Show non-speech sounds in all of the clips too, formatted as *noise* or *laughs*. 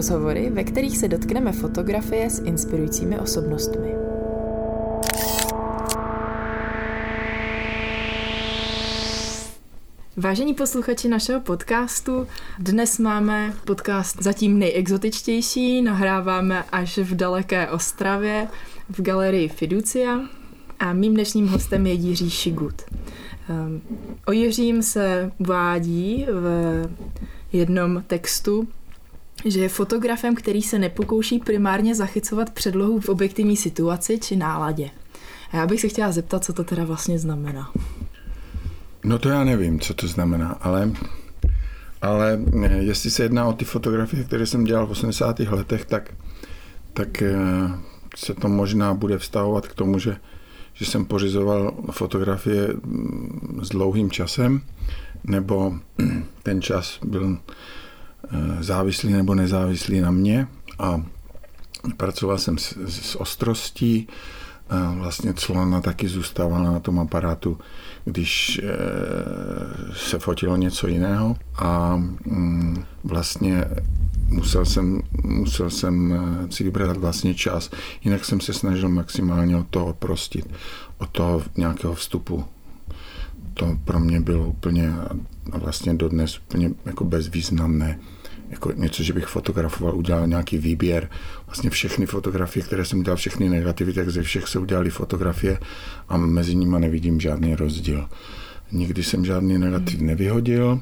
Rozhovory, ve kterých se dotkneme fotografie s inspirujícími osobnostmi. Vážení posluchači našeho podcastu, dnes máme podcast zatím nejexotičtější, nahráváme až v daleké Ostravě v galerii Fiducia a mým dnešním hostem je Jiří Šigut. Ehm, o Jiřím se uvádí v jednom textu, že je fotografem, který se nepokouší primárně zachycovat předlohu v objektivní situaci či náladě. A já bych se chtěla zeptat, co to teda vlastně znamená. No to já nevím, co to znamená, ale, ale eh, jestli se jedná o ty fotografie, které jsem dělal v 80. letech, tak, tak eh, se to možná bude vztahovat k tomu, že, že jsem pořizoval fotografie mm, s dlouhým časem, nebo *clears throat* ten čas byl závislý nebo nezávislý na mě a pracoval jsem s, s ostrostí, vlastně clona taky zůstávala na tom aparátu, když eh, se fotilo něco jiného. A mm, vlastně musel jsem, musel jsem eh, si vybrat vlastně čas, jinak jsem se snažil maximálně od toho prostit, od toho nějakého vstupu. To pro mě bylo úplně vlastně dodnes úplně jako bezvýznamné jako něco, že bych fotografoval, udělal nějaký výběr. Vlastně všechny fotografie, které jsem udělal, všechny negativy, tak ze všech se udělali fotografie a mezi nimi nevidím žádný rozdíl. Nikdy jsem žádný negativ nevyhodil.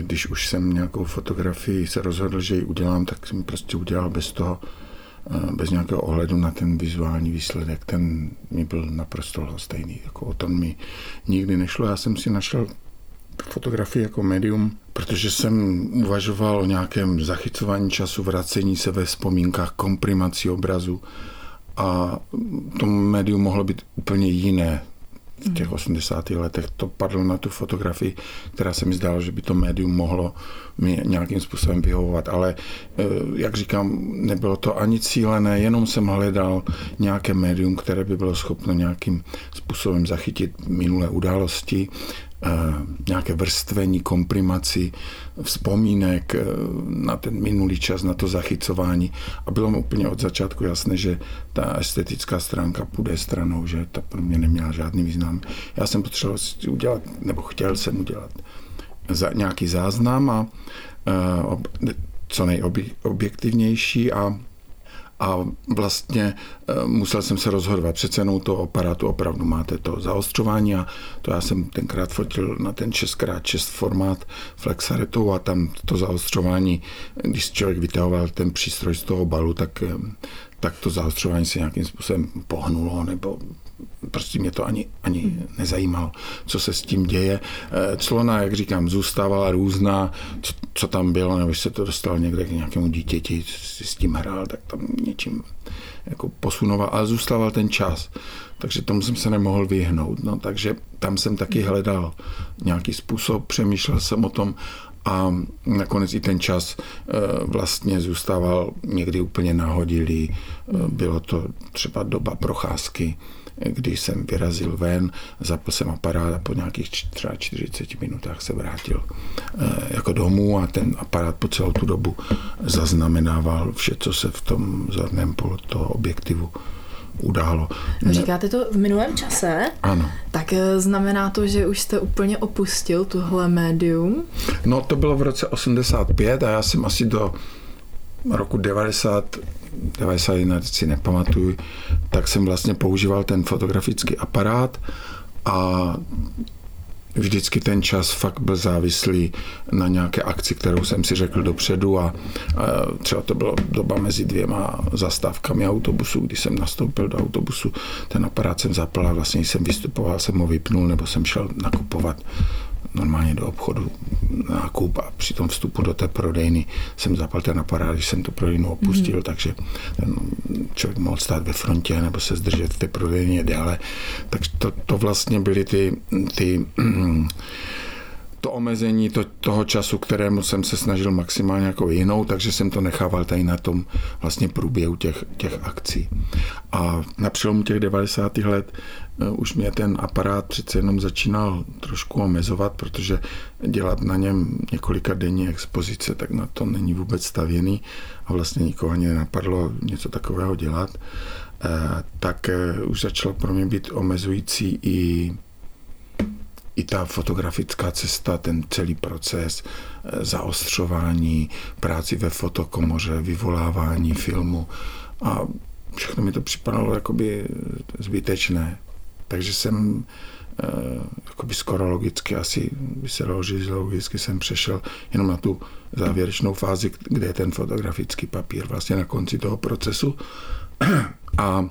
Když už jsem nějakou fotografii se rozhodl, že ji udělám, tak jsem prostě udělal bez toho, bez nějakého ohledu na ten vizuální výsledek. Ten mi byl naprosto stejný. Jako o tom mi nikdy nešlo. Já jsem si našel fotografii jako médium, protože jsem uvažoval o nějakém zachycování času, vracení se ve vzpomínkách, komprimaci obrazu a to médium mohlo být úplně jiné v těch 80. letech. To padlo na tu fotografii, která se mi zdála, že by to médium mohlo mi nějakým způsobem vyhovovat. Ale eh, jak říkám, nebylo to ani cílené, jenom jsem hledal nějaké médium, které by bylo schopno nějakým způsobem zachytit minulé události, nějaké vrstvení, komprimaci, vzpomínek eh, na ten minulý čas, na to zachycování. A bylo mi úplně od začátku jasné, že ta estetická stránka půjde stranou, že ta pro mě neměla žádný význam. Já jsem potřeboval udělat, nebo chtěl jsem udělat za nějaký záznam a eh, co nejobjektivnější a a vlastně e, musel jsem se rozhodovat. Přece jenom to aparátu opravdu máte to zaostřování a to já jsem tenkrát fotil na ten 6x6 formát flexaretou a tam to zaostřování, když člověk vytahoval ten přístroj z toho balu, tak, e, tak to zaostřování se nějakým způsobem pohnulo nebo prostě mě to ani, ani nezajímalo, co se s tím děje. Eh, clona, jak říkám, zůstávala různá, co, co tam bylo, nebo se to dostal někde k nějakému dítěti, si s tím hrál, tak tam něčím jako posunoval, ale zůstával ten čas. Takže tomu jsem se nemohl vyhnout. No, takže tam jsem taky hledal nějaký způsob, přemýšlel jsem o tom a nakonec i ten čas eh, vlastně zůstával někdy úplně nahodilý. Eh, bylo to třeba doba procházky když jsem vyrazil ven, zapl jsem aparát a po nějakých třeba 40 minutách se vrátil eh, jako domů a ten aparát po celou tu dobu zaznamenával vše, co se v tom zorném polu toho objektivu událo. Říkáte to v minulém čase? Ano. Tak eh, znamená to, že už jste úplně opustil tuhle médium? No to bylo v roce 85 a já jsem asi do roku 90 91, si nepamatuju, tak jsem vlastně používal ten fotografický aparát a vždycky ten čas fakt byl závislý na nějaké akci, kterou jsem si řekl dopředu a, a třeba to byla doba mezi dvěma zastávkami autobusu, kdy jsem nastoupil do autobusu, ten aparát jsem zapl a vlastně jsem vystupoval, jsem ho vypnul nebo jsem šel nakupovat normálně do obchodu nákup a při tom vstupu do té prodejny jsem zapal ten aparát, když jsem tu prodejnu opustil, mm. takže ten člověk mohl stát ve frontě nebo se zdržet v té prodejně dále. Takže to, to vlastně byly ty, ty to omezení to, toho času, kterému jsem se snažil maximálně jako jinou, takže jsem to nechával tady na tom vlastně průběhu těch, těch akcí. A na přelomu těch 90. let uh, už mě ten aparát přece jenom začínal trošku omezovat, protože dělat na něm několika denní expozice, tak na to není vůbec stavěný a vlastně nikoho ani nenapadlo něco takového dělat. Uh, tak uh, už začalo pro mě být omezující i i ta fotografická cesta, ten celý proces eh, zaostřování, práci ve fotokomoře, vyvolávání filmu a všechno mi to připadalo jakoby zbytečné. Takže jsem eh, jakoby skoro logicky, asi by se dalo říct, logicky jsem přešel jenom na tu závěrečnou fázi, kde je ten fotografický papír vlastně na konci toho procesu. *clears throat* A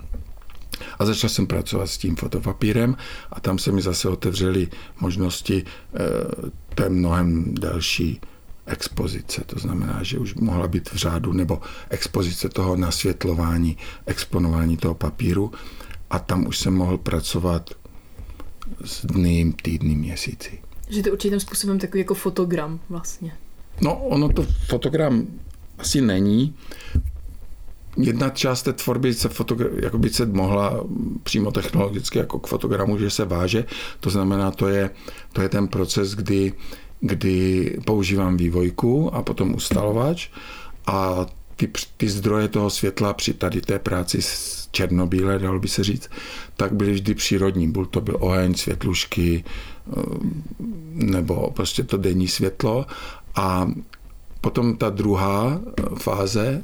a začal jsem pracovat s tím fotopapírem a tam se mi zase otevřely možnosti eh, té mnohem delší expozice. To znamená, že už mohla být v řádu nebo expozice toho nasvětlování, exponování toho papíru a tam už jsem mohl pracovat s dny, týdny, měsíci. Že to určitým způsobem takový jako fotogram vlastně. No, ono to fotogram asi není, jedna část té tvorby se, fotogra- jako by se mohla přímo technologicky jako k fotogramu, že se váže. To znamená, to je, to je ten proces, kdy, kdy používám vývojku a potom ustalovač a ty, ty zdroje toho světla při tady té práci s černobíle, dalo by se říct, tak byly vždy přírodní. Byl to byl oheň, světlušky eh, nebo prostě to denní světlo a potom ta druhá fáze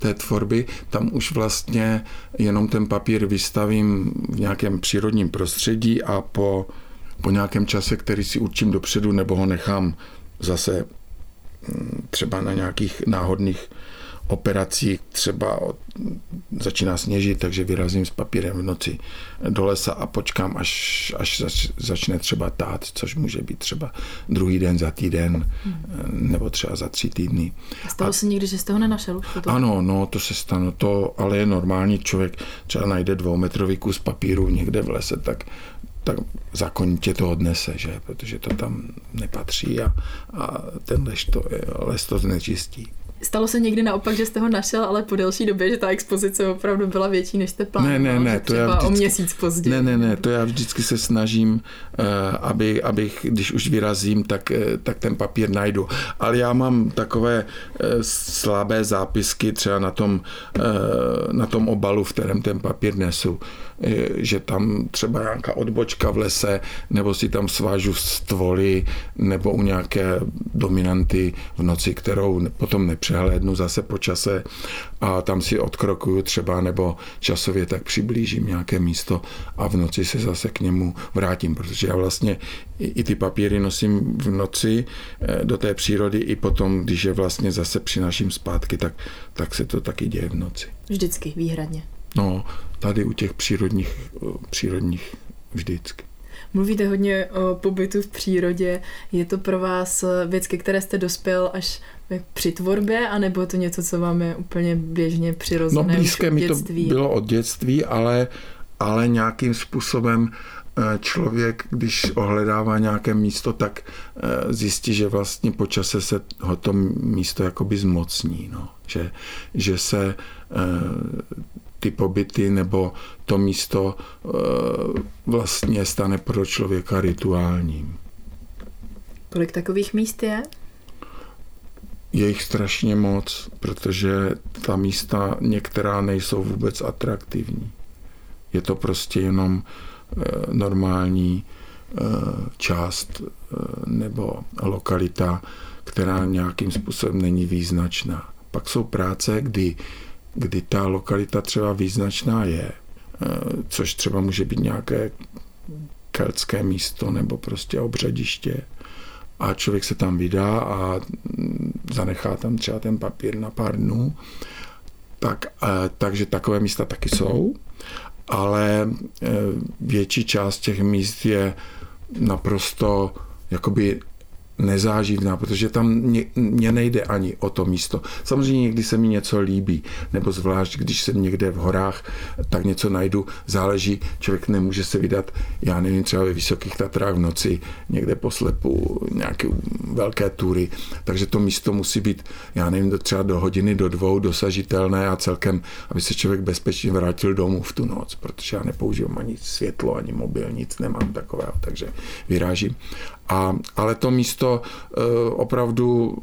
té tvorby, tam už vlastně jenom ten papír vystavím v nějakém přírodním prostředí a po, po nějakém čase, který si určím dopředu, nebo ho nechám zase mm, třeba na nějakých náhodných operací, třeba od, začíná sněžit, takže vyrazím s papírem v noci do lesa a počkám, až, až zač, začne třeba tát, což může být třeba druhý den za týden hmm. nebo třeba za tři týdny. A stalo a, se někdy, že jste ho nenašel? To ano, no, to se stane, to ale je normální, člověk třeba najde dvoumetrový kus papíru někde v lese, tak tak zákonitě to odnese, že? protože to tam nepatří a, a ten les to, les to znečistí. Stalo se někdy naopak, že jste ho našel, ale po delší době, že ta expozice opravdu byla větší, než jste plánoval? Ne, ne, ne, to já vždycky, o měsíc později. Ne, ne, ne, to já vždycky se snažím, eh, aby, abych, když už vyrazím, tak, eh, tak ten papír najdu. Ale já mám takové eh, slabé zápisky třeba na tom, na tom obalu, v kterém ten papír nesu že tam třeba nějaká odbočka v lese, nebo si tam svážu stvoly, nebo u nějaké dominanty v noci, kterou potom nepřehlédnu zase po čase a tam si odkrokuju třeba, nebo časově tak přiblížím nějaké místo a v noci se zase k němu vrátím, protože já vlastně i ty papíry nosím v noci eh, do té přírody i potom, když je vlastně zase přináším zpátky, tak, tak se to taky děje v noci. Vždycky, výhradně. No, tady u těch přírodních, přírodních vždycky. Mluvíte hodně o pobytu v přírodě. Je to pro vás věc, ke které jste dospěl až při tvorbě, anebo je to něco, co vám je úplně běžně přirozené No blízké mi to bylo od dětství, ale, ale nějakým způsobem eh, člověk, když ohledává nějaké místo, tak eh, zjistí, že vlastně po čase se ho to místo jakoby zmocní. No. Že, že se eh, ty pobyty nebo to místo eh, vlastně stane pro člověka rituálním. Kolik takových míst je? Je jich strašně moc, protože ta místa některá nejsou vůbec atraktivní. Je to prostě jenom eh, normální eh, část nebo lokalita, která nějakým způsobem není význačná. Pak jsou práce, kdy kdy ta lokalita třeba význačná je, eh, což třeba může být nějaké keltské místo nebo prostě obřadiště. A člověk se tam vydá a zanechá tam třeba ten papír na pár dnů, tak, eh, takže takové místa taky jsou, ale eh, větší část těch míst je naprosto jakoby nezáživná, protože tam mě, mě nejde ani o to místo. Samozřejmě někdy se mi něco líbí, nebo zvlášť, když jsem někde v horách, tak něco najdu, záleží, člověk nemůže se vydat, já nevím, třeba ve Vysokých Tatrách v noci, někde po slepu, nějaké velké tury, takže to místo musí být, já nevím, třeba do hodiny, do dvou dosažitelné a celkem, aby se člověk bezpečně vrátil domů v tu noc, protože já nepoužívám ani světlo, ani mobil, nic nemám takového, takže vyrážím. A, ale to místo eh, opravdu,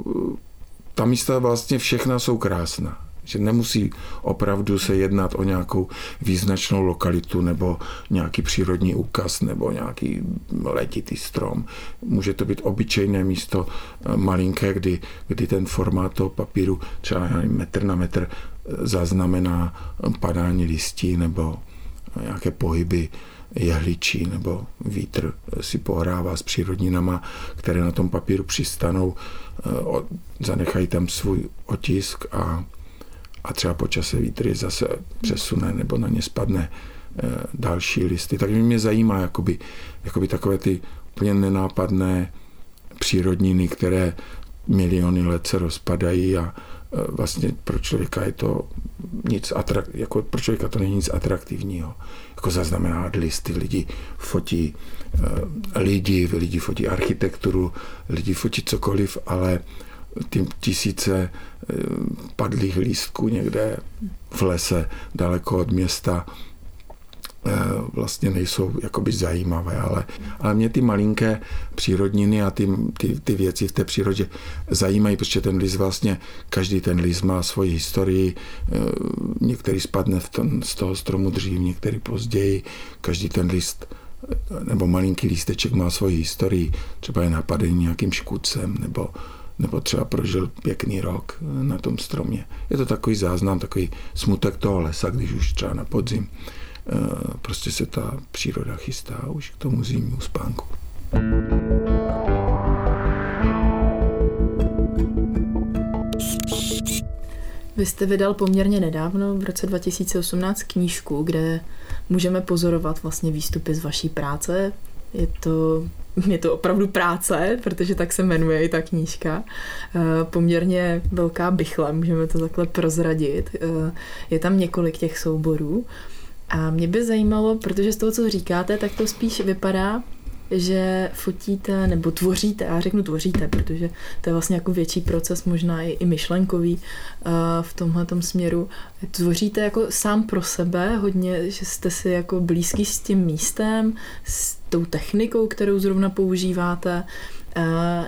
ta místa vlastně všechna jsou krásná. Že nemusí opravdu se jednat o nějakou význačnou lokalitu nebo nějaký přírodní úkaz nebo nějaký letitý strom. Může to být obyčejné místo eh, malinké, kdy, kdy ten formát toho papíru třeba metr na metr eh, zaznamená padání listí nebo nějaké pohyby jehličí nebo vítr si pohrává s přírodninama, které na tom papíru přistanou, eh, zanechají tam svůj otisk a, a třeba po čase vítr je zase přesune nebo na ně spadne eh, další listy. Tak mě zajímá jakoby, jakoby takové ty úplně nenápadné přírodniny, které miliony let se rozpadají a vlastně pro člověka je to nic atrak, jako pro člověka to není nic atraktivního. Jako zaznamenávat listy, lidi fotí eh, lidi, lidi fotí architekturu, lidi fotí cokoliv, ale ty tisíce eh, padlých lístků někde v lese, daleko od města, Eh, vlastně nejsou jakoby zajímavé, ale, ale mě ty malinké přírodniny a ty, ty, ty věci v té přírodě zajímají, protože ten list vlastně, každý ten list má svoji historii, eh, některý spadne v tom, z toho stromu dřív, některý později, každý ten list eh, nebo malinký lísteček má svoji historii, třeba je napadený nějakým škůdcem, nebo, nebo třeba prožil pěkný rok na tom stromě. Je to takový záznam, takový smutek toho lesa, když už třeba na podzim. Eh, prostě se ta příroda chystá už k tomu zimnímu spánku. Vy jste vydal poměrně nedávno, v roce 2018, knížku, kde můžeme pozorovat vlastně výstupy z vaší práce. Je to, *laughs* je to opravdu práce, protože tak se jmenuje i ta knížka. Eh, poměrně velká bychle, můžeme to takhle prozradit. Eh, je tam několik těch souborů. A mě by zajímalo, protože z toho, co říkáte, tak to spíš vypadá, že fotíte nebo tvoříte, já řeknu tvoříte, protože to je vlastně jako větší proces, možná i, i myšlenkový uh, v tomhle směru. Tvoříte jako sám pro sebe, hodně, že jste si jako blízký s tím místem, s tou technikou, kterou zrovna používáte.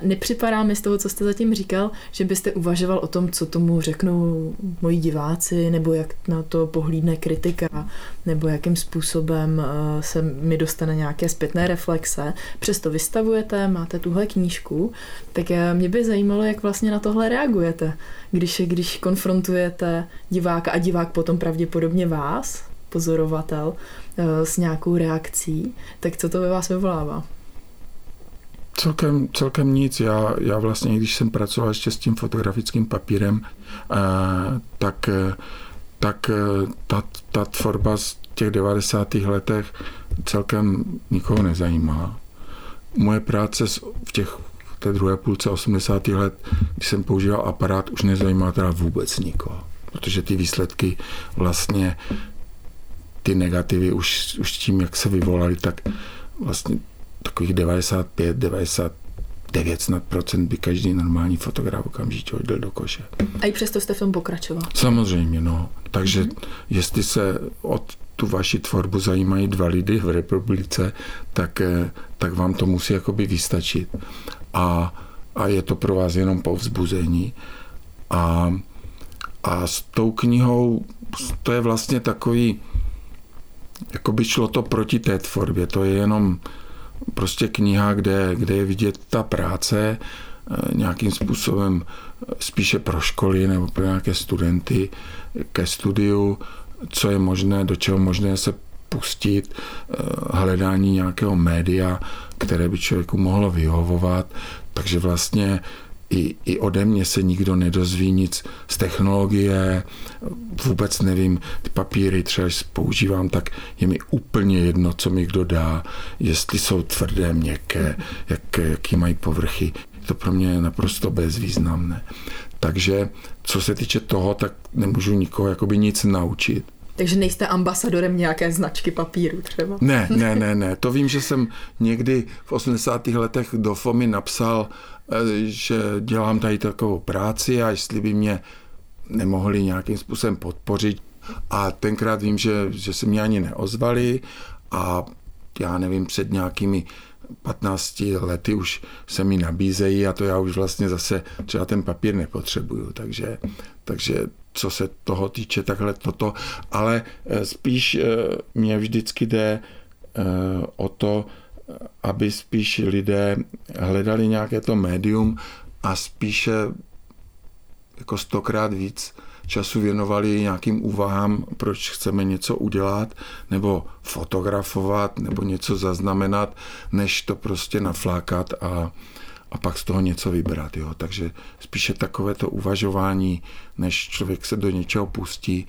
Nepřipadá mi z toho, co jste zatím říkal, že byste uvažoval o tom, co tomu řeknou moji diváci, nebo jak na to pohlídne kritika, nebo jakým způsobem eh, se mi dostane nějaké zpětné reflexe. Přesto vystavujete, máte tuhle knížku, tak eh, mě by zajímalo, jak vlastně na tohle reagujete, když, když konfrontujete diváka a divák potom pravděpodobně vás, pozorovatel, eh, s nějakou reakcí, tak co to ve vás vyvolává? Celkem, celkem nic. Já, já vlastně, když jsem pracoval ještě s tím fotografickým papírem, eh, tak, eh, tak eh, ta, ta tvorba z těch 90. letech celkem nikoho nezajímala. Moje práce v těch v té druhé půlce 80. let, když jsem používal aparát, už nezajímala teda vůbec nikoho. Protože ty výsledky vlastně ty negativy už, už tím, jak se vyvolaly, tak vlastně takových 95, 99 snad procent by každý normální fotograf okamžitě hodil do koše. A i přesto jste v tom pokračoval? Samozřejmě, no. Takže mm-hmm. jestli se od tu vaši tvorbu zajímají dva lidi v republice, tak, eh, tak vám to musí jakoby vystačit. A, a je to pro vás jenom povzbuzení. A, a s tou knihou to je vlastně takový, jako by šlo to proti té tvorbě. To je jenom prostě kniha, kde, kde je vidět ta práce eh, nějakým způsobem eh, spíše pro školy nebo pro nějaké studenty ke studiu, co je možné, do čeho možné se pustit, eh, hledání nějakého média, které by člověku mohlo vyhovovat. Takže vlastně i, i ode mě se nikdo nedozví nic z technologie, vůbec nevím, ty papíry třeba, když používám, tak je mi úplně jedno, co mi kdo dá, jestli jsou tvrdé, měkké, jak, jaký mají povrchy. to pro mě naprosto bezvýznamné. Takže co se týče toho, tak nemůžu nikoho jakoby nic naučit. Takže nejste ambasadorem nějaké značky papíru třeba? Ne, ne, ne, ne. To vím, že jsem někdy v 80. letech do FOMy napsal, že dělám tady takovou práci a jestli by mě nemohli nějakým způsobem podpořit. A tenkrát vím, že, že se mě ani neozvali a já nevím, před nějakými 15 lety už se mi nabízejí a to já už vlastně zase třeba ten papír nepotřebuju, takže, takže co se toho týče, takhle toto, ale eh, spíš eh, mě vždycky jde eh, o to, aby spíš lidé hledali nějaké to médium a spíše jako stokrát víc času věnovali nějakým úvahám, proč chceme něco udělat, nebo fotografovat, nebo něco zaznamenat, než to prostě naflákat a, a pak z toho něco vybrat. Jo. Takže spíše takové to uvažování, než člověk se do něčeho pustí,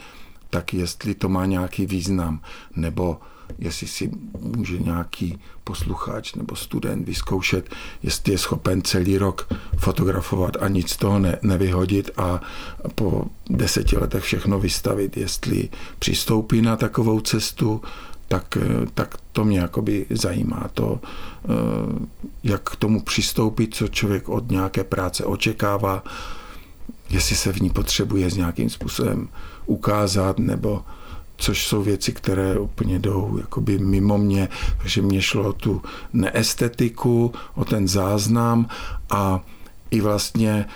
tak jestli to má nějaký význam, nebo jestli si může nějaký posluchač nebo student vyzkoušet, jestli je schopen celý rok fotografovat a nic z toho ne, nevyhodit a po deseti letech všechno vystavit. Jestli přistoupí na takovou cestu, tak, tak to mě jakoby zajímá. To, eh, jak k tomu přistoupit, co člověk od nějaké práce očekává, jestli se v ní potřebuje s nějakým způsobem ukázat, nebo což jsou věci, které úplně jdou jakoby mimo mě, takže mě šlo o tu neestetiku, o ten záznam a i vlastně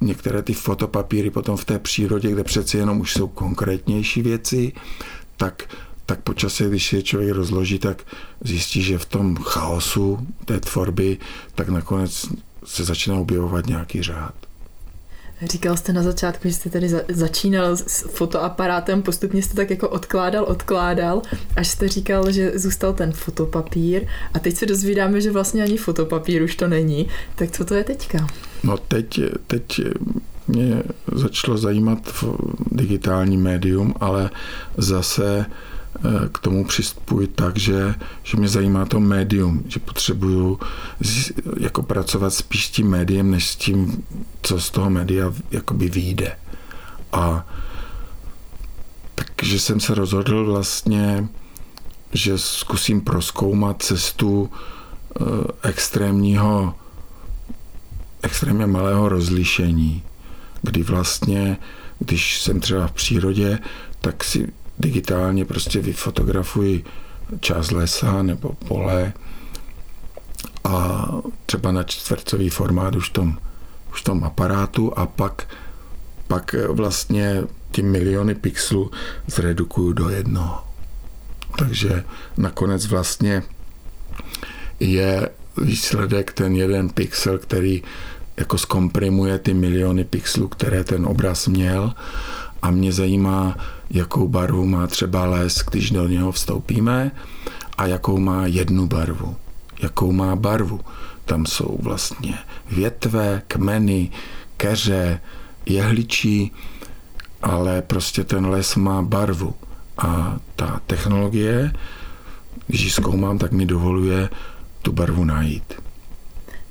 některé ty fotopapíry potom v té přírodě, kde přeci jenom už jsou konkrétnější věci, tak tak po čase, když je člověk rozloží, tak zjistí, že v tom chaosu té tvorby, tak nakonec se začíná objevovat nějaký řád. Říkal jste na začátku, že jste tady za, začínal s fotoaparátem, postupně jste tak jako odkládal, odkládal, až jste říkal, že zůstal ten fotopapír a teď se dozvídáme, že vlastně ani fotopapír už to není. Tak co to je teďka? No teď, teď mě začalo zajímat digitální médium, ale zase k tomu přistupuji tak, že, že mě zajímá to médium, že potřebuju jako pracovat spíš tím médiem, než s tím, co z toho média jakoby vyjde. A takže jsem se rozhodl vlastně, že zkusím proskoumat cestu eh, extrémního, extrémně malého rozlišení, kdy vlastně, když jsem třeba v přírodě, tak si digitálně prostě vyfotografuji část lesa nebo pole a třeba na čtvrcový formát už v tom, už v tom aparátu a pak, pak vlastně ty miliony pixelů zredukuju do jednoho. Takže nakonec vlastně je výsledek ten jeden pixel, který jako zkomprimuje ty miliony pixelů, které ten obraz měl a mě zajímá, jakou barvu má třeba les, když do něho vstoupíme a jakou má jednu barvu. Jakou má barvu. Tam jsou vlastně větve, kmeny, keře, jehličí, ale prostě ten les má barvu. A ta technologie, když ji zkoumám, tak mi dovoluje tu barvu najít.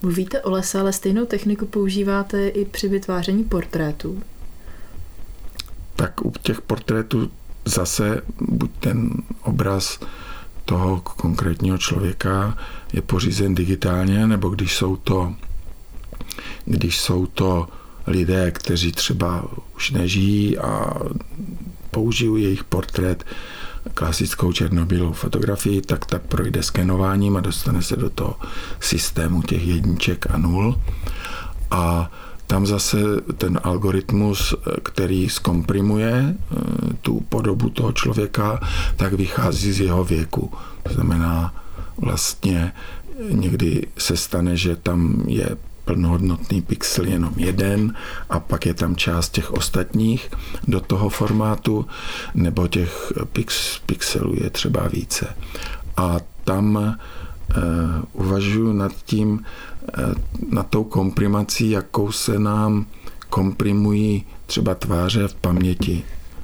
Mluvíte o lese, ale stejnou techniku používáte i při vytváření portrétů tak u těch portrétů zase buď ten obraz toho konkrétního člověka je pořízen digitálně, nebo když jsou to, když jsou to lidé, kteří třeba už nežijí a použiju jejich portrét klasickou černobílou fotografii, tak ta projde skenováním a dostane se do toho systému těch jedniček a nul. A tam zase ten algoritmus, který zkomprimuje eh, tu podobu toho člověka, tak vychází z jeho věku. To znamená, vlastně někdy se stane, že tam je plnohodnotný pixel jenom jeden a pak je tam část těch ostatních do toho formátu, nebo těch pix, pixelů je třeba více. A tam uh, uvažuji nad tím, na tou komprimací, jakou se nám komprimují třeba tváře v paměti.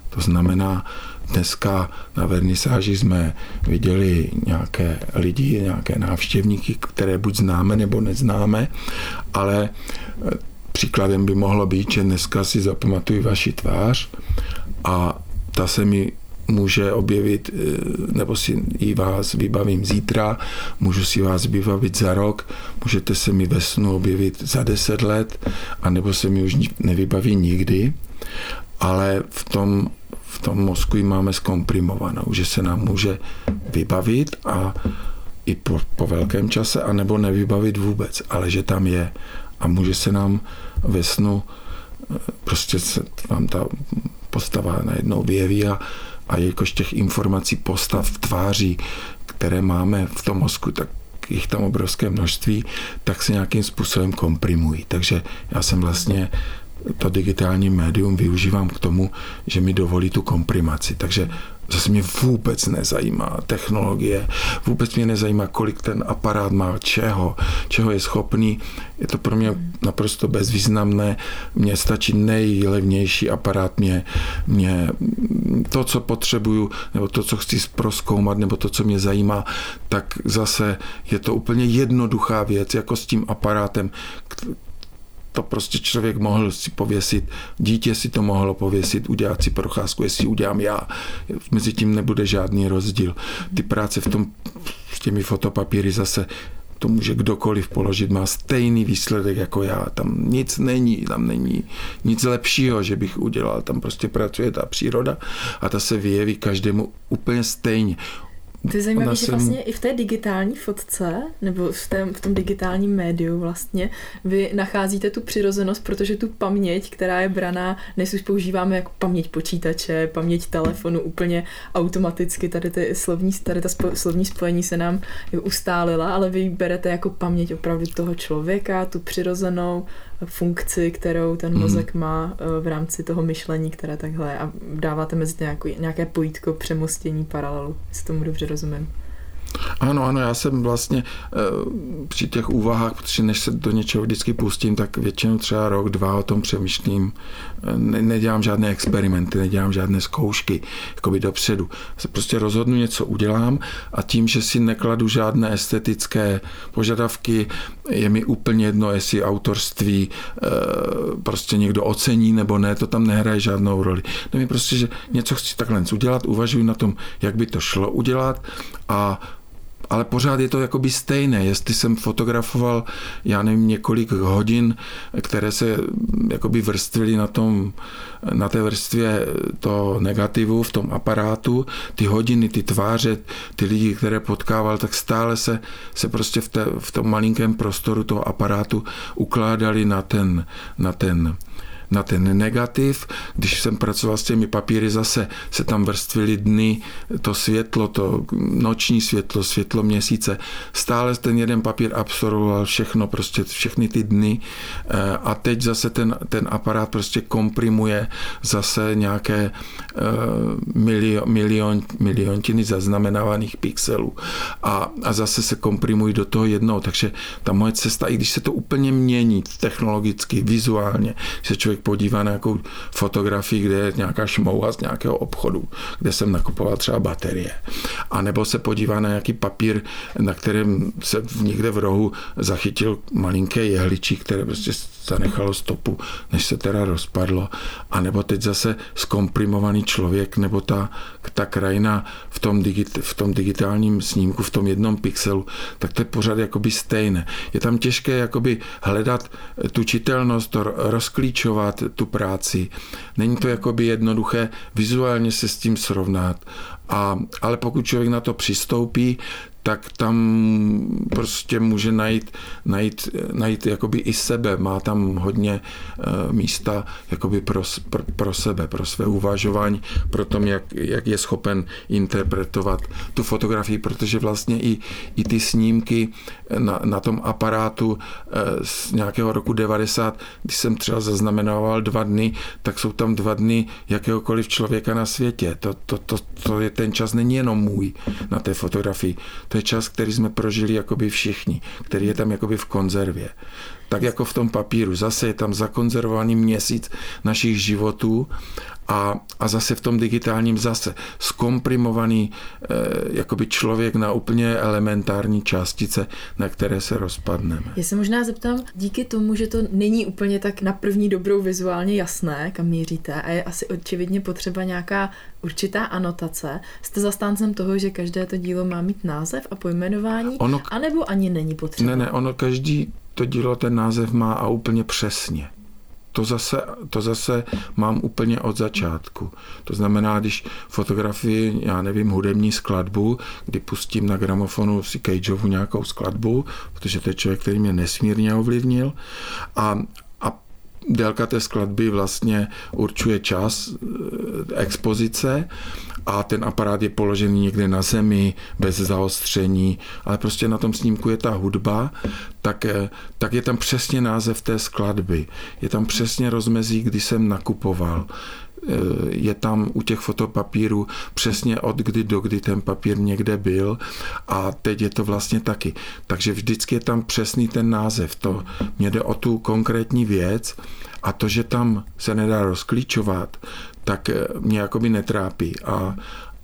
To znamená, dneska na vernisáži jsme viděli nějaké lidi, nějaké návštěvníky, které buď známe nebo neznáme, ale eh, příkladem by mohlo být, že dneska si zapamatuju vaši tvář a ta se mi může objevit, eh, nebo si i vás vybavím zítra, můžu si vás vybavit za rok, můžete se mi ve snu objevit za deset let, anebo se mi už nevybaví nikdy, ale v tom, v tom mozku ji máme zkomprimovanou, že se nám může vybavit a i po, po velkém čase, anebo nevybavit vůbec, ale že tam je. A může se nám ve snu eh, prostě se vám ta postava najednou vyjeví a a jakož těch informací, postav, tváří, které máme v tom mozku, tak jich tam obrovské množství, tak se nějakým způsobem komprimují. Takže já jsem vlastně to digitální médium využívám k tomu, že mi dovolí tu komprimaci. Takže Zase mě vůbec nezajímá technologie, vůbec mě nezajímá, kolik ten aparát má čeho, čeho je schopný. Je to pro mě naprosto bezvýznamné. Mně stačí nejlevnější aparát, mě, mě to, co potřebuju, nebo to, co chci proskoumat, nebo to, co mě zajímá, tak zase je to úplně jednoduchá věc, jako s tím aparátem, to prostě člověk mohl si pověsit, dítě si to mohlo pověsit, udělat si procházku, jestli udělám já. Mezi tím nebude žádný rozdíl. Ty práce v tom, s těmi fotopapíry zase to může kdokoliv položit, má stejný výsledek jako já. Tam nic není, tam není nic lepšího, že bych udělal. Tam prostě pracuje ta příroda a ta se vyjeví každému úplně stejně. To je zajímavé, že vlastně i v té digitální fotce, nebo v, tém, v tom digitálním médiu vlastně, vy nacházíte tu přirozenost, protože tu paměť, která je braná, dnes už používáme jako paměť počítače, paměť telefonu úplně automaticky, tady, ty slovní, tady ta spo, slovní spojení se nám ustálila, ale vy berete jako paměť opravdu toho člověka, tu přirozenou, funkci, kterou ten mhm. mozek má eh, v rámci toho myšlení, které takhle a dáváte mezi nějaký, nějaké pojítko přemostění paralelu, jestli tomu dobře rozumím. Ano, ano, já jsem vlastně e, při těch úvahách, protože než se do něčeho vždycky pustím, tak většinou třeba rok, dva o tom přemýšlím. E, ne, nedělám žádné experimenty, nedělám žádné zkoušky, jakoby dopředu. Se prostě rozhodnu, něco udělám a tím, že si nekladu žádné estetické požadavky, je mi úplně jedno, jestli autorství e, prostě někdo ocení nebo ne, to tam nehraje žádnou roli. Ne mi prostě, že něco chci takhle udělat, uvažuji na tom, jak by to šlo udělat a ale pořád je to jakoby stejné. Jestli jsem fotografoval, já nevím, několik hodin, které se jakoby vrstvily na, tom, na té vrstvě to negativu v tom aparátu, ty hodiny, ty tváře, ty lidi, které potkával, tak stále se, se prostě v, té, v tom malinkém prostoru toho aparátu ukládali na ten, na ten na ten negativ. Když jsem pracoval s těmi papíry, zase se tam vrstvily dny, to světlo, to noční světlo, světlo měsíce. Stále ten jeden papír absorboval všechno, prostě všechny ty dny eh, a teď zase ten, ten aparát prostě komprimuje zase nějaké eh, milion, milion, miliontiny zaznamenávaných pixelů a, a zase se komprimují do toho jednoho. Takže ta moje cesta, i když se to úplně mění technologicky, vizuálně, se člověk člověk podívá na nějakou fotografii, kde je nějaká šmouha z nějakého obchodu, kde jsem nakupoval třeba baterie. A nebo se podívá na nějaký papír, na kterém se někde v rohu zachytil malinké jehličí, které prostě zanechalo stopu, než se teda rozpadlo. A nebo teď zase skomprimovaný člověk, nebo ta, ta krajina v tom, digit, v tom digitálním snímku, v tom jednom pixelu, tak to je pořád jakoby stejné. Je tam těžké jakoby hledat tu čitelnost, rozklíčovat tu práci. Není to jakoby jednoduché vizuálně se s tím srovnat. A, ale pokud člověk na to přistoupí, tak tam prostě může najít, najít, najít jakoby i sebe. Má tam hodně uh, místa jakoby pro, pro, pro sebe, pro své uvažování, pro tom, jak, jak je schopen interpretovat tu fotografii, protože vlastně i, i ty snímky na, na tom aparátu uh, z nějakého roku 90, když jsem třeba zaznamenával dva dny, tak jsou tam dva dny jakéhokoliv člověka na světě. To, to, to, to je, ten čas není jenom můj na té fotografii. To je čas, který jsme prožili jakoby všichni, který je tam jakoby v konzervě. Tak jako v tom papíru. Zase je tam zakonzervovaný měsíc našich životů a, a zase v tom digitálním zase zkomprimovaný e, jakoby člověk na úplně elementární částice, na které se rozpadneme. Já se možná zeptám, díky tomu, že to není úplně tak na první dobrou vizuálně jasné, kam míříte a je asi očividně potřeba nějaká určitá anotace, jste zastáncem toho, že každé to dílo má mít název a pojmenování, ono, anebo ani není potřeba? Ne, ne, ono každý to dílo ten název má a úplně přesně. To zase, to zase mám úplně od začátku. To znamená, když fotografii, já nevím, hudební skladbu, kdy pustím na gramofonu si Cageovu nějakou skladbu, protože to je člověk, který mě nesmírně ovlivnil. A, délka té skladby vlastně určuje čas eh, expozice a ten aparát je položený někde na zemi, bez zaostření, ale prostě na tom snímku je ta hudba, tak, eh, tak je tam přesně název té skladby. Je tam přesně rozmezí, kdy jsem nakupoval eh, je tam u těch fotopapírů přesně od kdy do kdy ten papír někde byl a teď je to vlastně taky. Takže vždycky je tam přesný ten název. To mě jde o tu konkrétní věc a to, že tam se nedá rozklíčovat, tak eh, mě jakoby netrápí. A,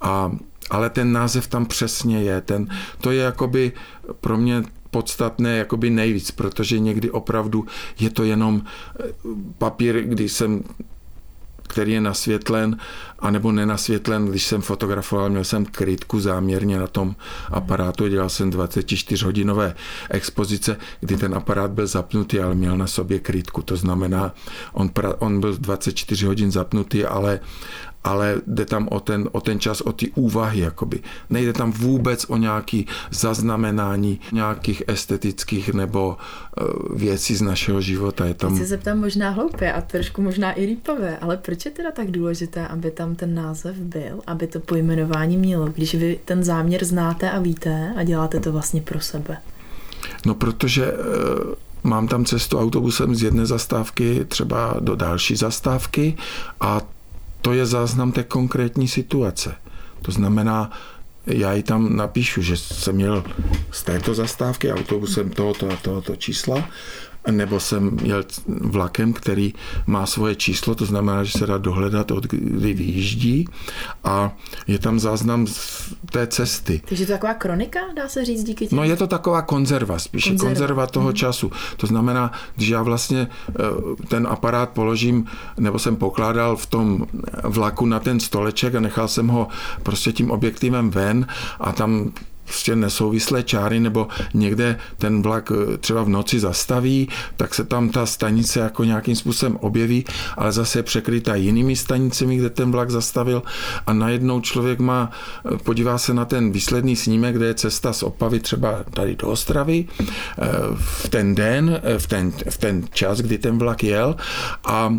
a, ale ten název tam přesně je. Ten, to je jakoby pro mě podstatné jakoby nejvíc, protože někdy opravdu je to jenom eh, papír, kdy jsem který je nasvětlen, anebo nenasvětlen, když jsem fotografoval, měl jsem krytku záměrně na tom aparátu, dělal jsem 24-hodinové expozice, kdy ten aparát byl zapnutý, ale měl na sobě krytku, to znamená, on, pra, on byl 24 hodin zapnutý, ale, ale jde tam o ten, o ten čas, o ty úvahy, jakoby. Nejde tam vůbec o nějaký zaznamenání nějakých estetických nebo uh, věcí z našeho života. Je tam... Teď se zeptám možná hloupě a trošku možná i lípavé, ale proč je teda tak důležité, aby tam ten název byl, aby to pojmenování mělo, když vy ten záměr znáte a víte a děláte to vlastně pro sebe? No, protože uh, mám tam cestu autobusem z jedné zastávky třeba do další zastávky a to je záznam té konkrétní situace. To znamená, já ji tam napíšu, že jsem měl z této zastávky autobusem tohoto a tohoto čísla nebo jsem jel vlakem, který má svoje číslo, to znamená, že se dá dohledat, od kdy vyjíždí a je tam záznam z té cesty. Takže to je taková kronika, dá se říct díky těm? No je to taková konzerva, spíše konzerva, konzerva toho hmm. času. To znamená, když já vlastně eh, ten aparát položím, nebo jsem pokládal v tom vlaku na ten stoleček a nechal jsem ho prostě tím objektivem ven a tam prostě nesouvislé čáry, nebo někde ten vlak eh, třeba v noci zastaví, tak se tam ta stanice jako nějakým způsobem objeví, ale zase je překrytá jinými stanicemi, kde ten vlak zastavil a najednou člověk má, eh, podívá se na ten výsledný snímek, kde je cesta z Opavy třeba tady do Ostravy eh, v ten den, v ten, v ten čas, kdy ten vlak jel a,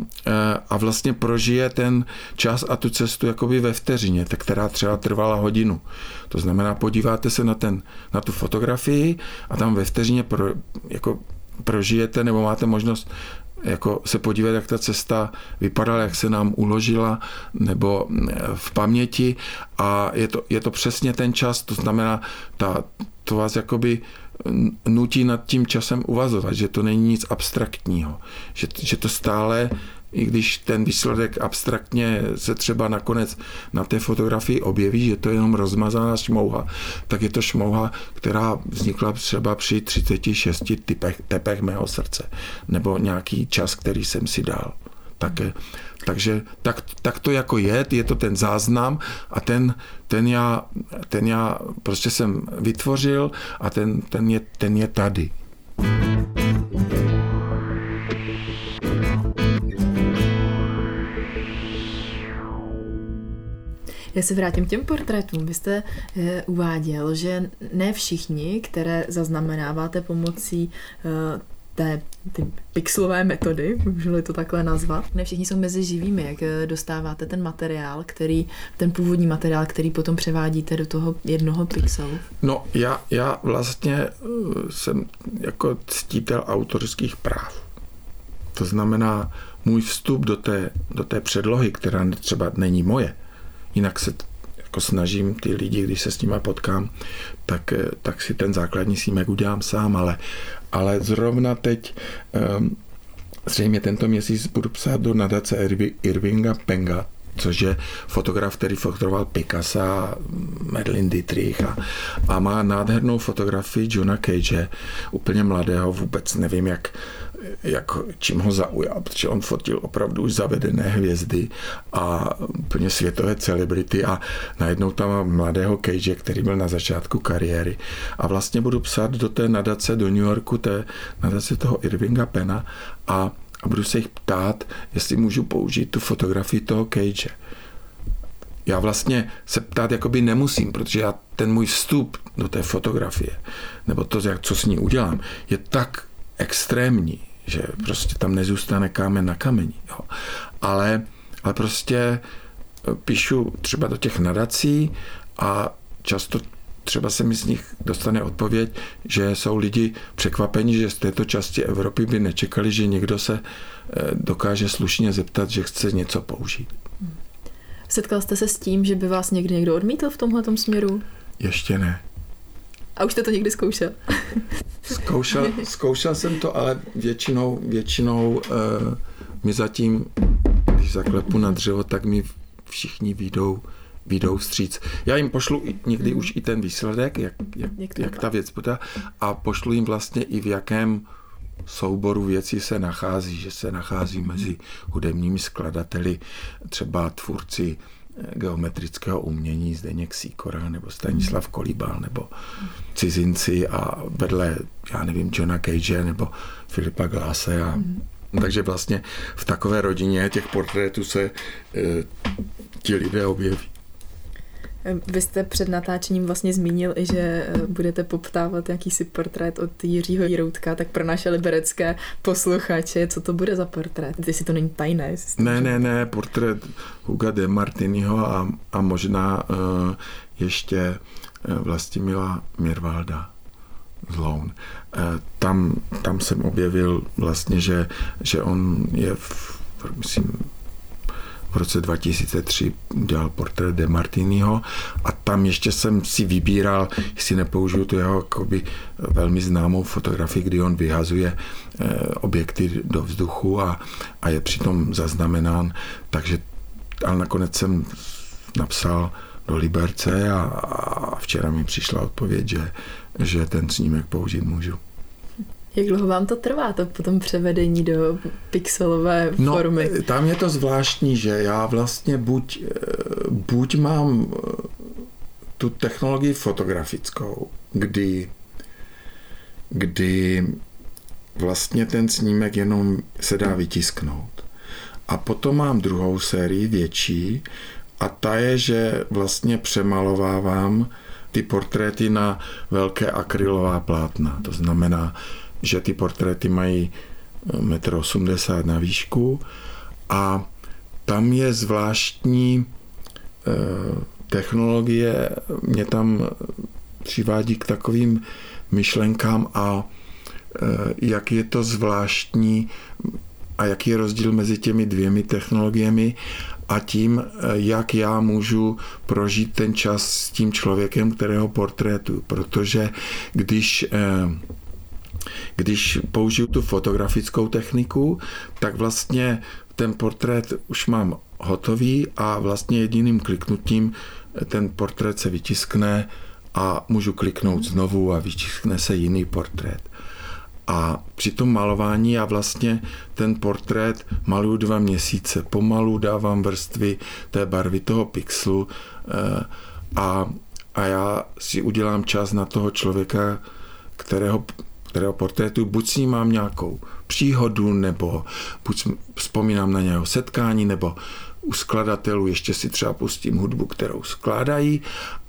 a vlastně prožije ten čas a tu cestu jakoby ve vteřině, která třeba trvala hodinu. To znamená, podíváte se na, ten, na tu fotografii a tam ve vteřině pro, jako prožijete nebo máte možnost jako se podívat, jak ta cesta vypadala, jak se nám uložila, nebo eh, v paměti. A je to, je to přesně ten čas, to znamená, ta, to vás jakoby nutí nad tím časem uvazovat, že to není nic abstraktního, že, že to stále i když ten výsledek abstraktně se třeba nakonec na té fotografii objeví, že to je jenom rozmazaná šmouha, tak je to šmouha, která vznikla třeba při 36 typech, tepech mého srdce, nebo nějaký čas, který jsem si dal. Tak, takže tak, tak to jako je, je to ten záznam a ten, ten, já, ten já prostě jsem vytvořil a ten, ten, je, ten je tady. Já se vrátím k těm portrétům. Vy jste e, uváděl, že ne všichni, které zaznamenáváte pomocí e, té ty pixelové metody, můžu to takhle nazvat. Ne všichni jsou mezi živými, jak eh, dostáváte ten materiál, který, ten původní materiál, který potom převádíte do toho jednoho pixelu. No já, já vlastně jsem jako ctítel autorských práv. To znamená, můj vstup do té, do té předlohy, která třeba není moje, Jinak se jako snažím ty lidi, když se s nimi potkám, tak, eh, tak si ten základní snímek udělám sám, ale, ale zrovna teď um, zřejmě tento měsíc budu psát do nadace Irvinga Penga, což je fotograf, který fotografoval Picasso, Madeline Dietrich a, a má nádhernou fotografii Johna Cage, úplně mladého, vůbec nevím, jak, jak čím ho zaujal, protože on fotil opravdu už zavedené hvězdy a úplně světové celebrity a najednou tam má mladého Cage, který byl na začátku kariéry a vlastně budu psát do té nadace do New Yorku, té nadace toho Irvinga Pena a a budu se jich ptát, jestli můžu použít tu fotografii toho Cage. Já vlastně se ptát jakoby nemusím, protože já ten můj vstup do té fotografie, nebo to, co s ní udělám, je tak extrémní, že prostě tam nezůstane kámen na kameni. Jo. Ale, ale prostě e, píšu třeba do těch nadací a často třeba se mi z nich dostane odpověď, že jsou lidi překvapeni, že z této části Evropy by nečekali, že někdo se eh, dokáže slušně zeptat, že chce něco použít. Setkal jste se s tím, že by vás někdy někdo odmítl v tomhle směru? Ještě ne. A už jste to někdy zkoušel? zkoušel, zkoušel jsem to, ale většinou, většinou uh, mi zatím, když zaklepu na dřevo, tak mi všichni výjdou výjdou vstříc. Já jim pošlu někdy mm. už i ten výsledek, jak, jak, jak ta věc bude, a pošlu jim vlastně i v jakém souboru věcí se nachází, že se nachází mezi hudebními skladateli, třeba tvůrci geometrického umění Zdeněk Sýkora nebo Stanislav Kolíbal nebo cizinci a vedle, já nevím, Johna Cage nebo Filipa Gláse a mm. takže vlastně v takové rodině těch portrétů se e, ti lidé objeví. Vy jste před natáčením vlastně zmínil i, že eh, budete poptávat jakýsi portrét od Jiřího Jiroutka, tak pro naše liberecké posluchače, co to bude za portrét? Jestli to není tajné. Ne, ne, ne, portrét Huga de Martiniho a, a možná uh, ještě uh, Vlastimila Mirvalda z Loun. Tam, tam jsem objevil vlastně, že, že on je v, myslím, v roce 2003 udělal portrét De Martiniho a tam ještě jsem si vybíral, jestli nepoužiju tu jeho jakoby velmi známou fotografii, kdy on vyhazuje eh, objekty do vzduchu a, a je přitom zaznamenán, takže ale nakonec jsem napsal do Liberce a, a včera mi přišla odpověď, že, že ten snímek použít můžu. Jak dlouho vám to trvá, to potom převedení do pixelové no, formy? Tam je to zvláštní, že já vlastně buď, eh, buď mám eh, tu technologii fotografickou, kdy, kdy vlastně ten snímek jenom se dá vytisknout. A potom mám druhou sérii větší a ta je, že vlastně přemalovávám ty portréty na velké akrylová plátna. To znamená, že ty portréty mají 1,80 m na výšku a tam je zvláštní eh, technologie, mě tam přivádí k takovým myšlenkám a eh, jak je to zvláštní a jaký je rozdíl mezi těmi dvěmi technologiemi a tím, eh, jak já můžu prožít ten čas s tím člověkem, kterého portrétu. Protože když když použiju tu fotografickou techniku, tak vlastně ten portrét už mám hotový a vlastně jediným kliknutím ten portrét se vytiskne a můžu kliknout znovu a vytiskne se jiný portrét. A při tom malování já vlastně ten portrét maluju dva měsíce. Pomalu dávám vrstvy té barvy toho pixelu eh, a, a já si udělám čas na toho člověka, kterého kterého portrétu, buď s ním mám nějakou příhodu, nebo buď vzpomínám na nějaké setkání, nebo u skladatelů ještě si třeba pustím hudbu, kterou skládají.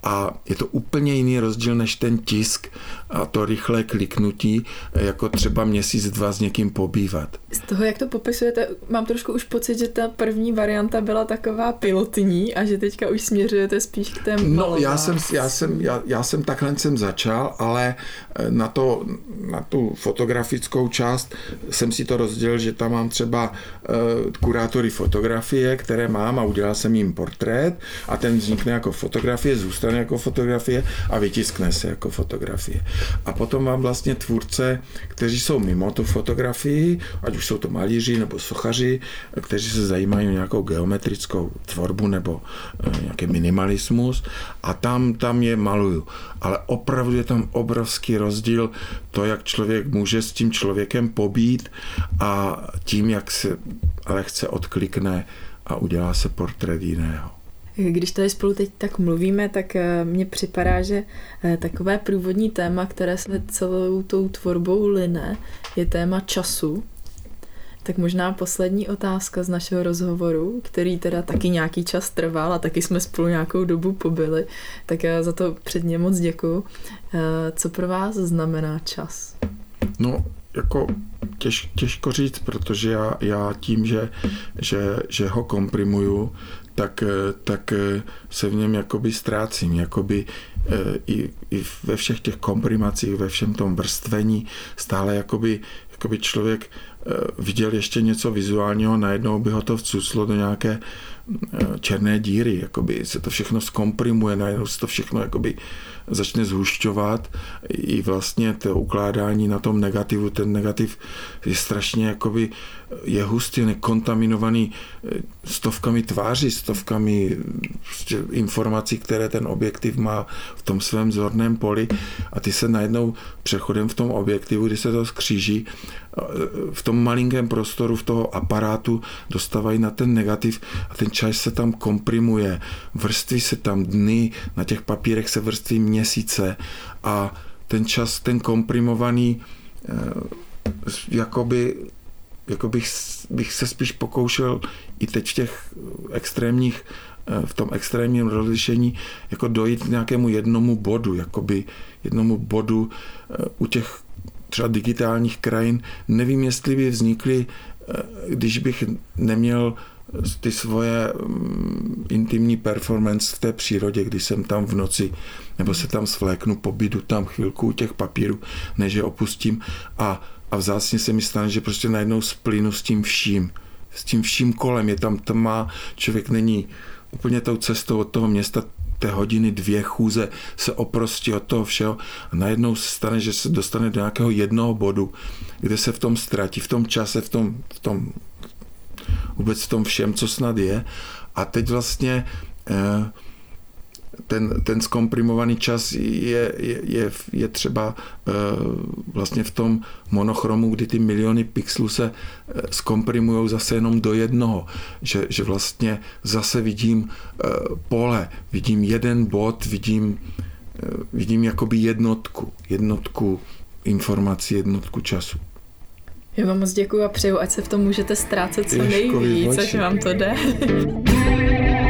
A je to úplně jiný rozdíl než ten tisk a to rychlé kliknutí, jako třeba měsíc, dva s někým pobývat. Z toho, jak to popisujete, mám trošku už pocit, že ta první varianta byla taková pilotní a že teďka už směřujete spíš k té No, já jsem, já, jsem, já, já jsem takhle jsem začal, ale eh, na, to, na tu fotografickou část jsem si to rozdělil, že tam mám třeba uh, kurátory fotografie, které mám a udělal jsem jim portrét a ten vznikne jako fotografie, zůstane jako fotografie a vytiskne se jako fotografie. A potom mám vlastně tvůrce, kteří jsou mimo tu fotografii, ať už jsou to malíři nebo sochaři, kteří se zajímají o nějakou geometrickou tvorbu nebo uh, nějaký minimalismus a tam, tam je maluju. Ale opravdu je tam obrovský rozdíl to, jak člověk může s tím člověkem pobít a tím, jak se lehce odklikne a udělá se portrét jiného. Když tady spolu teď tak mluvíme, tak eh, mně připadá, že eh, takové průvodní téma, které se celou tou tvorbou line, je téma času. Tak možná poslední otázka z našeho rozhovoru, který teda taky nějaký čas trval a taky jsme spolu nějakou dobu pobyli, tak já za to předně moc děkuju. Eh, co pro vás znamená čas? No, jako těž, těžko říct, protože já, já tím, že, že, že ho komprimuju, tak, tak se v něm jakoby ztrácím, jakoby eh, i, i ve všech těch komprimacích, ve všem tom vrstvení stále jakoby, jakoby člověk eh, viděl ještě něco vizuálního, najednou by ho to vcuclo do nějaké eh, černé díry, jakoby se to všechno zkomprimuje, najednou se to všechno jakoby začne zhušťovat i vlastně to ukládání na tom negativu. Ten negativ je strašně jakoby je hustý, nekontaminovaný eh, stovkami tváří, stovkami prostě informací, které ten objektiv má v tom svém zorném poli a ty se najednou přechodem v tom objektivu, kdy se to skříží, v tom malinkém prostoru, v toho aparátu dostávají na ten negativ a ten čas se tam komprimuje, vrství se tam dny, na těch papírech se vrství měsíce a ten čas, ten komprimovaný eh, jakoby jako bych, bych se spíš pokoušel i teď v těch extrémních v tom extrémním rozlišení jako dojít k nějakému jednomu bodu, jakoby jednomu bodu eh, u těch třeba digitálních krajin. Nevím, jestli by vznikly, eh, když bych neměl ty svoje mm, intimní performance v té přírodě, když jsem tam v noci, nebo se tam svléknu, pobydu tam chvilku u těch papírů, než je opustím a a vzácně se mi stane, že prostě najednou splynu s tím vším. S tím vším kolem. Je tam tma, člověk není úplně tou cestou od toho města té hodiny, dvě chůze se oprostí od toho všeho a najednou se stane, že se dostane do nějakého jednoho bodu, kde se v tom ztratí, v tom čase, v tom, v tom vůbec v tom všem, co snad je. A teď vlastně eh, ten, ten zkomprimovaný čas je, je, je, je třeba uh, vlastně v tom monochromu, kdy ty miliony pixelů se uh, zkomprimují zase jenom do jednoho, že, že vlastně zase vidím uh, pole, vidím jeden bod, vidím, vidím jakoby jednotku, jednotku informací, jednotku času. Já vám moc děkuji a přeju, ať se v tom můžete ztrácet co nejvíc, ať vám to jde. *laughs*